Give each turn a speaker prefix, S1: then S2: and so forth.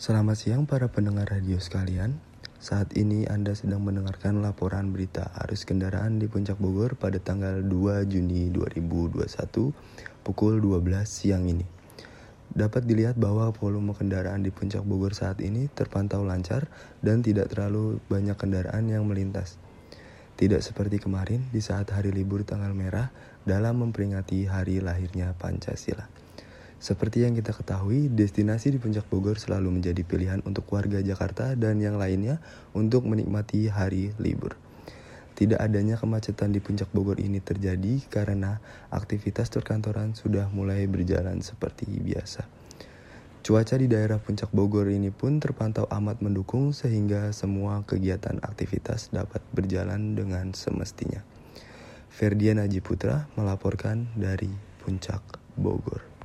S1: Selamat siang para pendengar radio sekalian. Saat ini Anda sedang mendengarkan laporan berita arus kendaraan di Puncak Bogor pada tanggal 2 Juni 2021 pukul 12 siang ini. Dapat dilihat bahwa volume kendaraan di Puncak Bogor saat ini terpantau lancar dan tidak terlalu banyak kendaraan yang melintas. Tidak seperti kemarin di saat hari libur tanggal merah dalam memperingati hari lahirnya Pancasila. Seperti yang kita ketahui, destinasi di Puncak Bogor selalu menjadi pilihan untuk warga Jakarta dan yang lainnya untuk menikmati hari libur. Tidak adanya kemacetan di Puncak Bogor ini terjadi karena aktivitas perkantoran sudah mulai berjalan seperti biasa. Cuaca di daerah Puncak Bogor ini pun terpantau amat mendukung sehingga semua kegiatan aktivitas dapat berjalan dengan semestinya. Ferdian Aji Putra melaporkan dari Puncak Bogor.